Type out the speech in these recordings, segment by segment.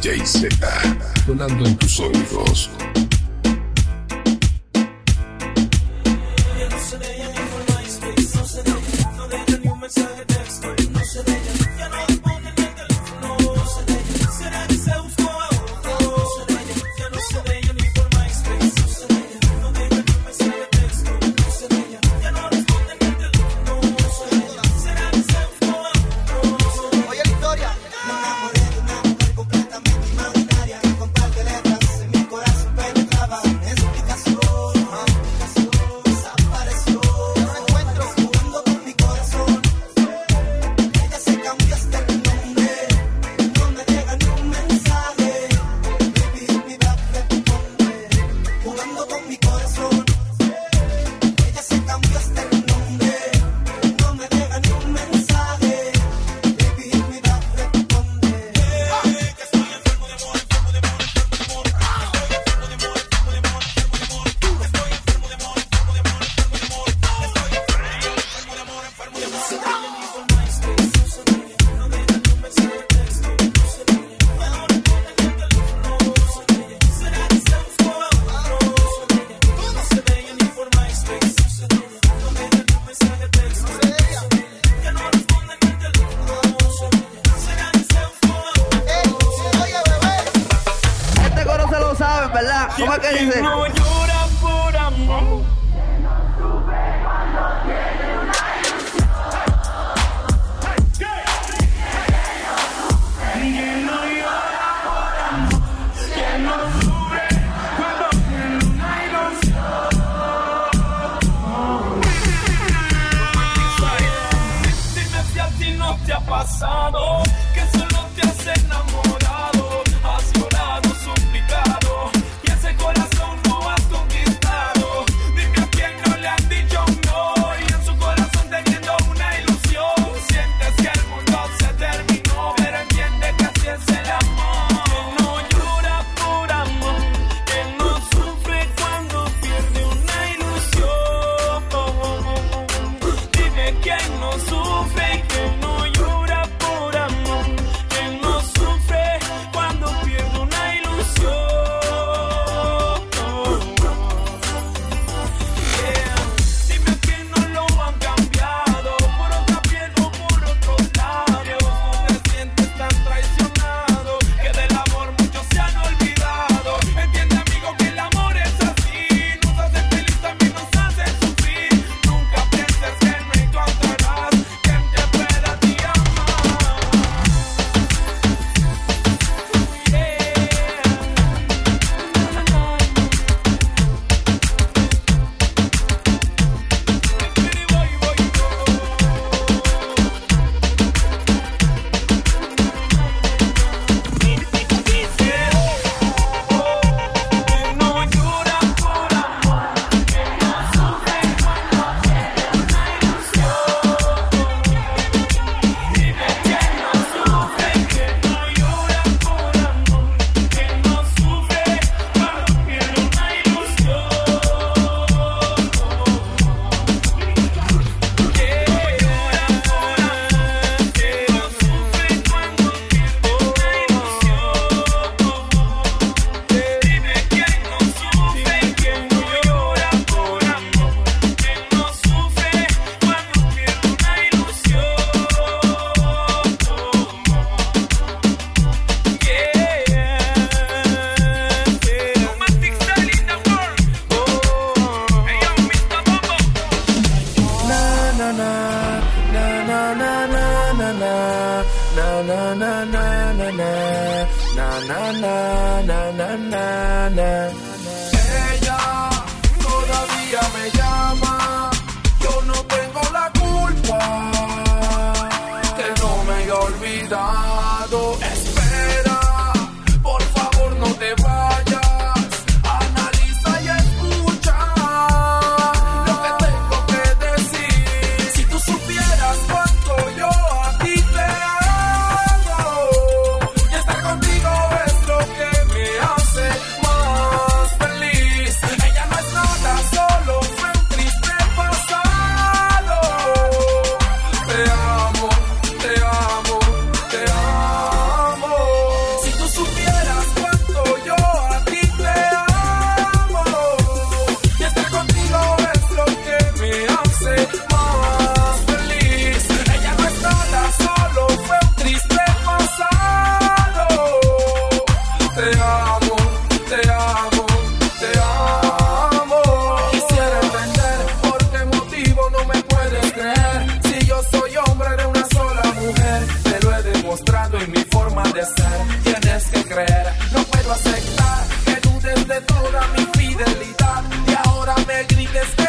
DJ Z, sonando en tus oídos. tienes que creer. No puedo aceptar que dudes de toda mi fidelidad y ahora me grites que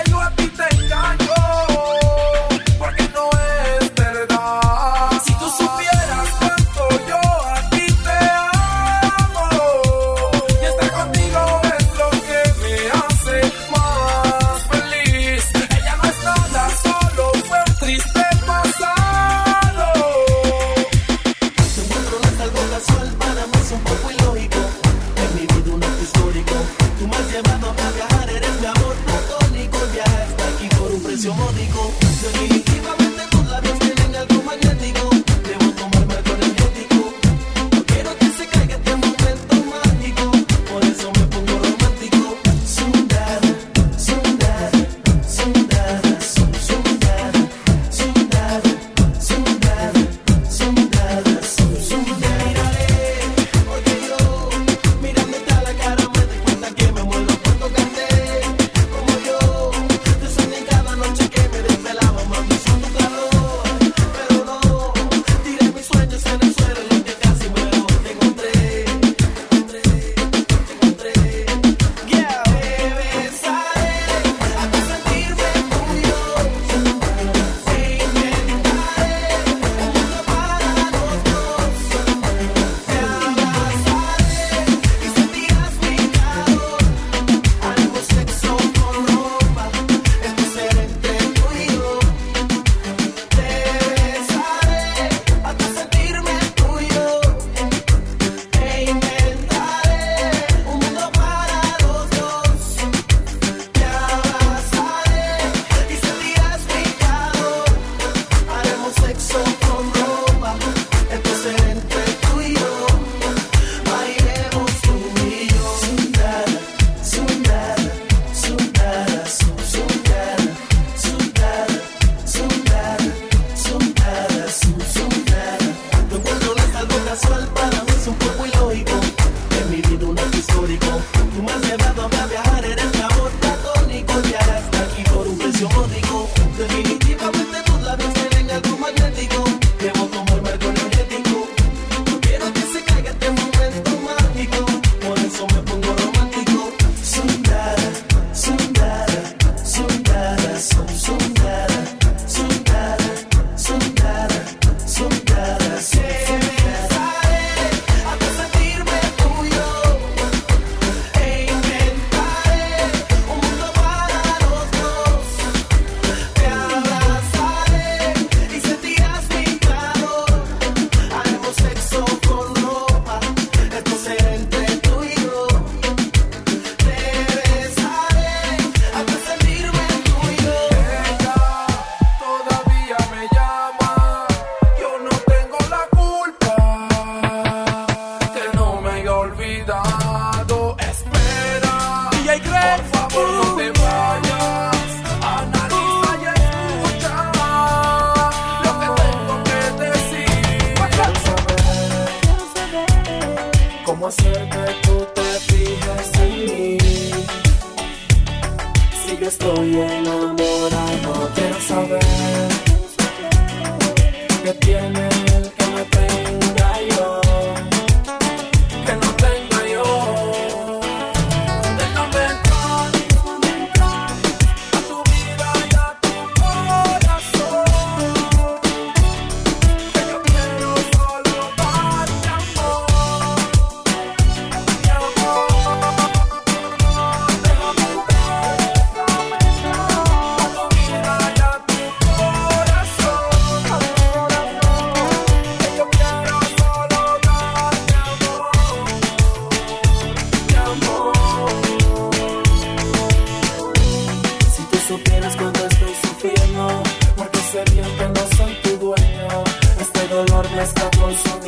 me escapó su.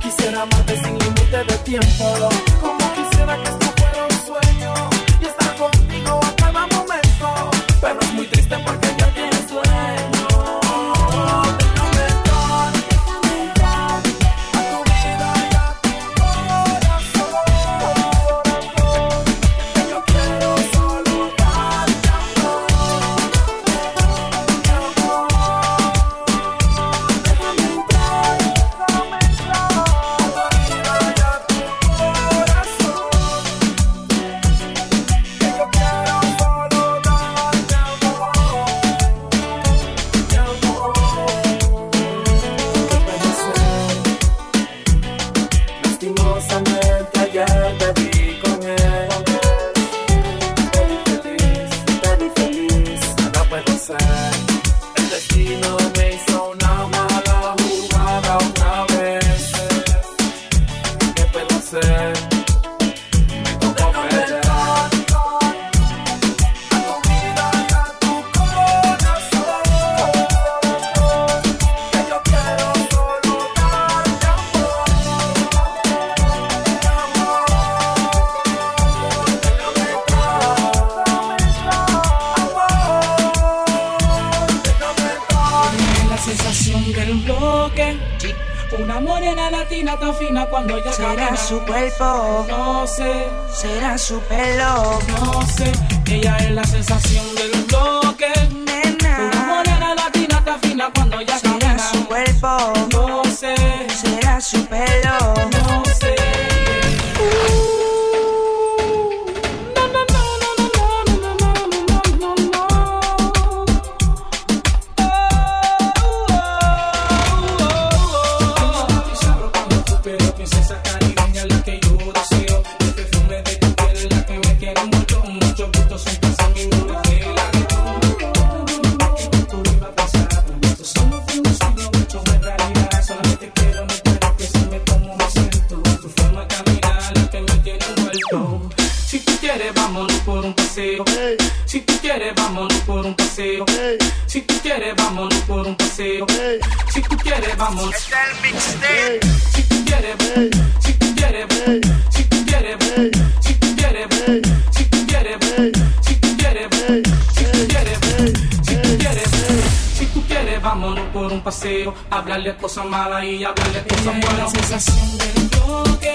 Quisiera amarte sin límite de tiempo. su cuerpo, no sé. Será su pelo, no sé. Ella es la sensación del bloque. Nena, tu morena latina está fina cuando ya Será su cuerpo, no sé. Será su pelo, no sé. Este el mixtape. Si tú quieres si tú quieres si tú quieres si tú quieres si tú quieres si tú quieres si tú quieres si tú quieres. Si tú quieres, vámonos por un paseo, hablarle cosas malas y hablarle cosas buenas. Sensación del toque.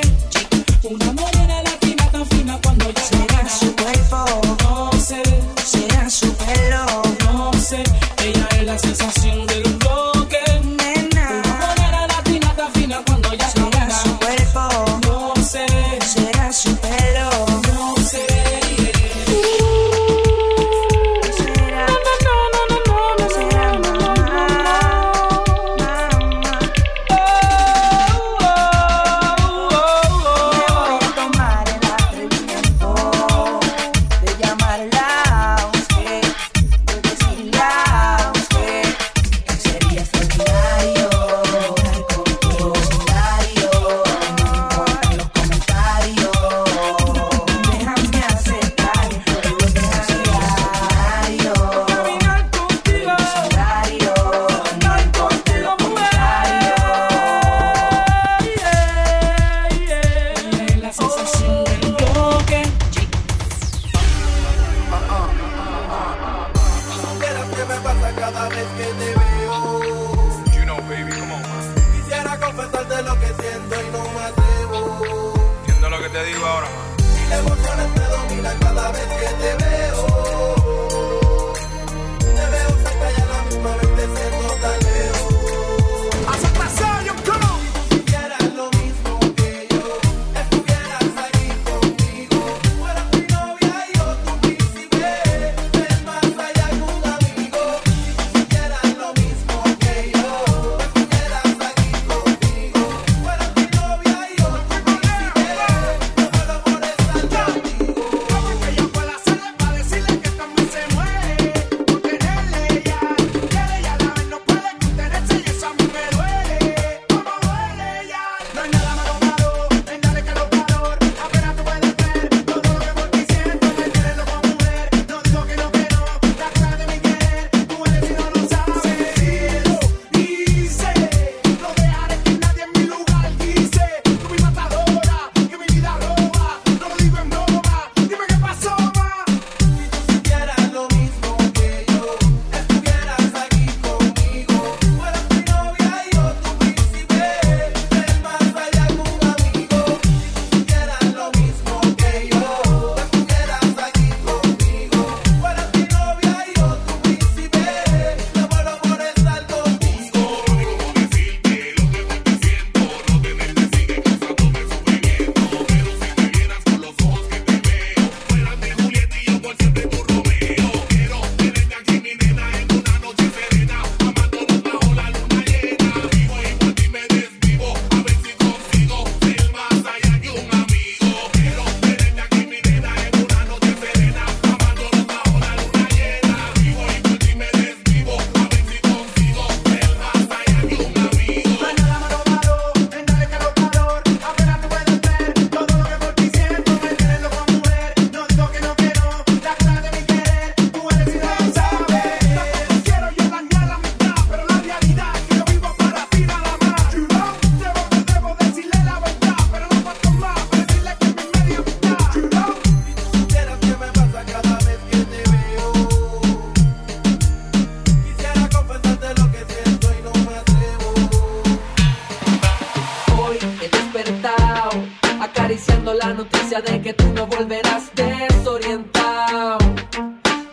volverás desorientado.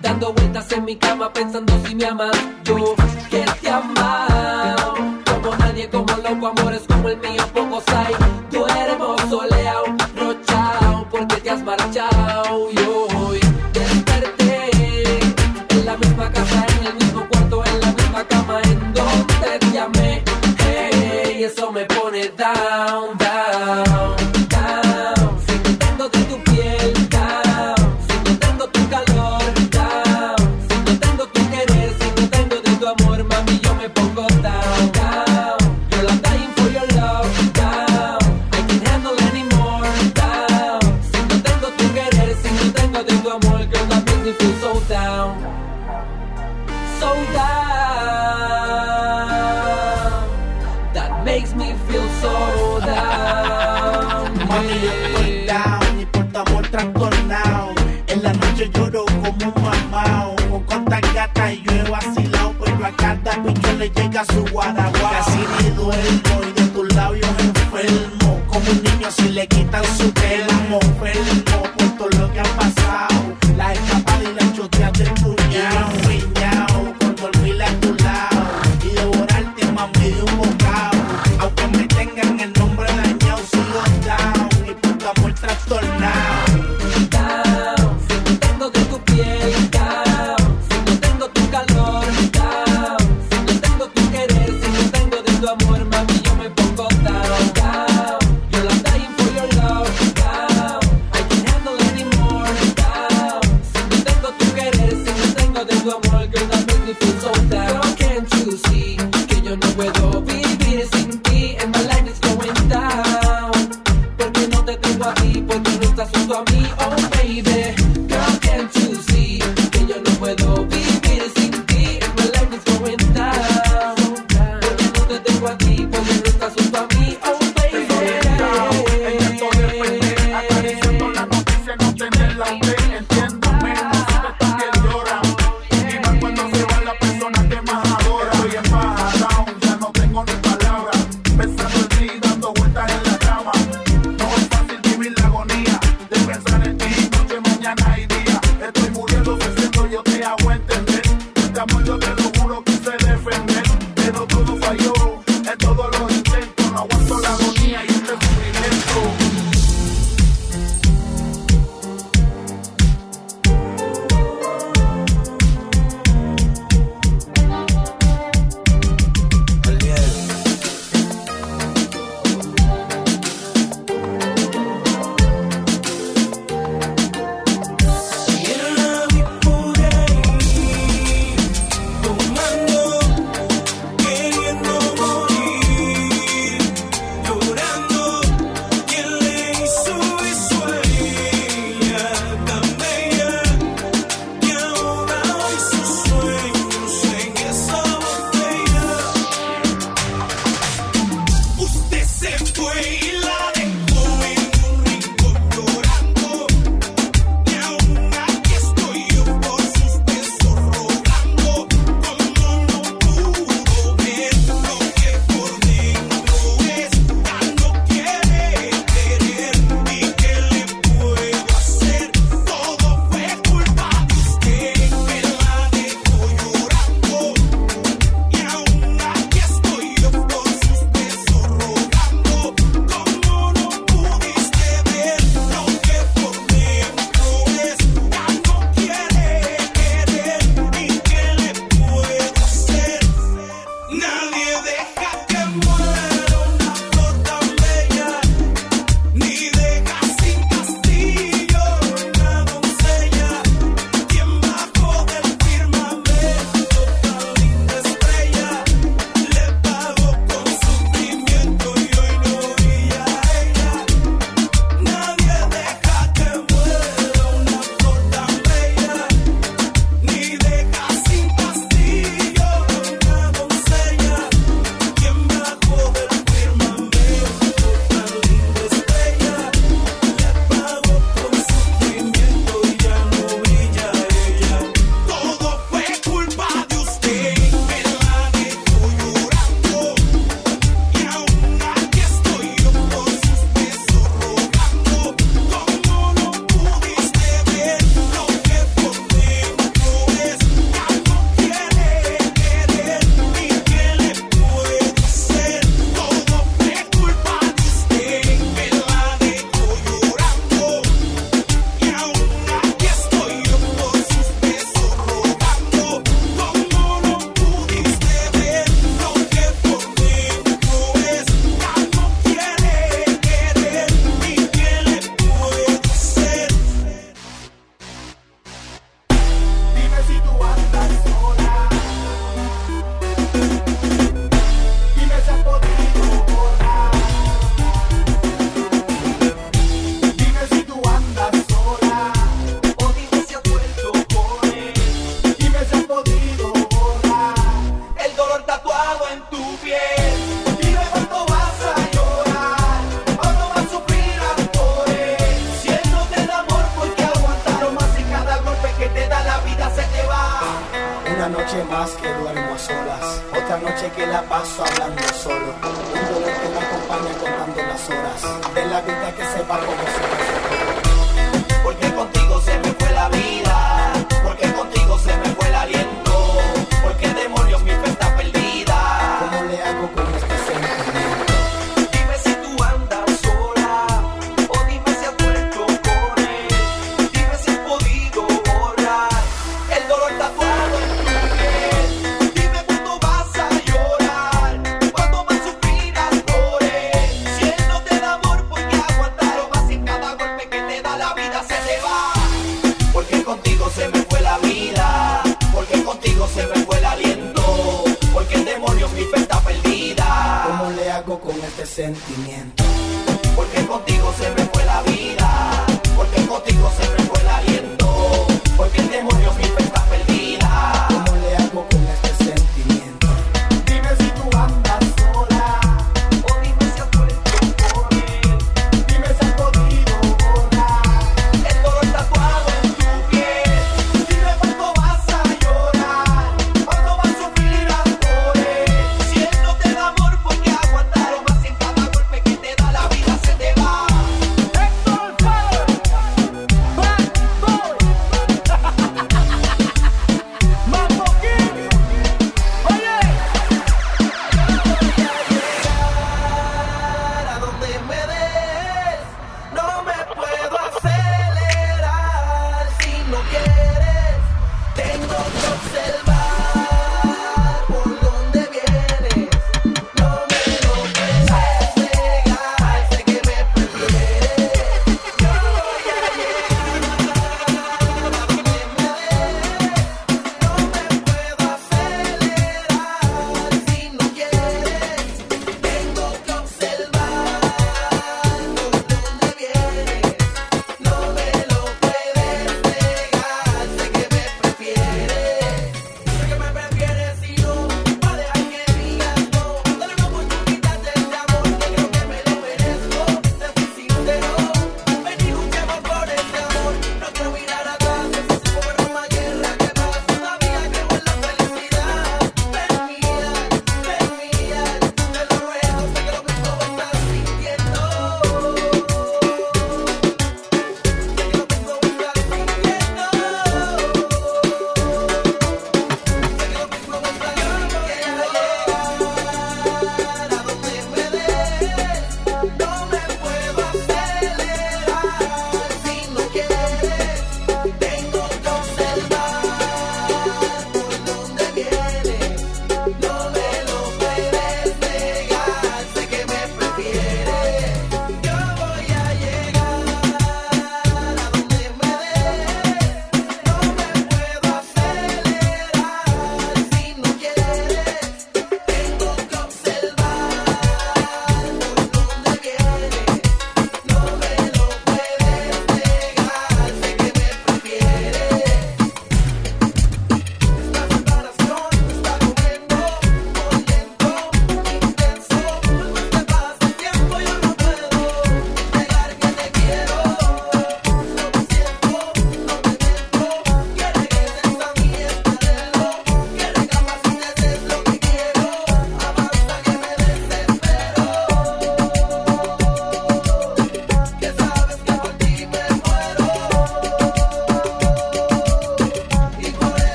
Dando vueltas en mi cama pensando si me amas. Yo que te amado. Como nadie, como loco, amores como el mío, pocos hay. mata y le llega su guaraguá. Casi ni duermo y de tus labios enfermo. Como un niño si le quitan su pelo, enfermo.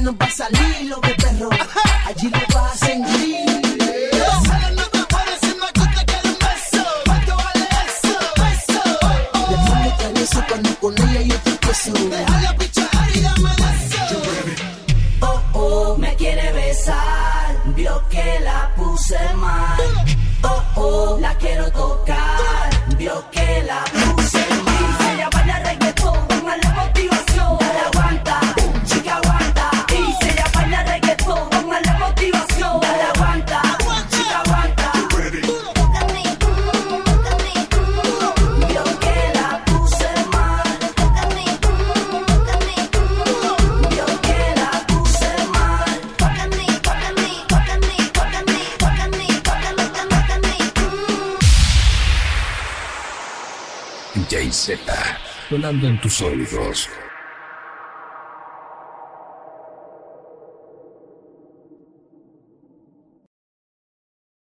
no va a salir lo que resonando en tus oídos.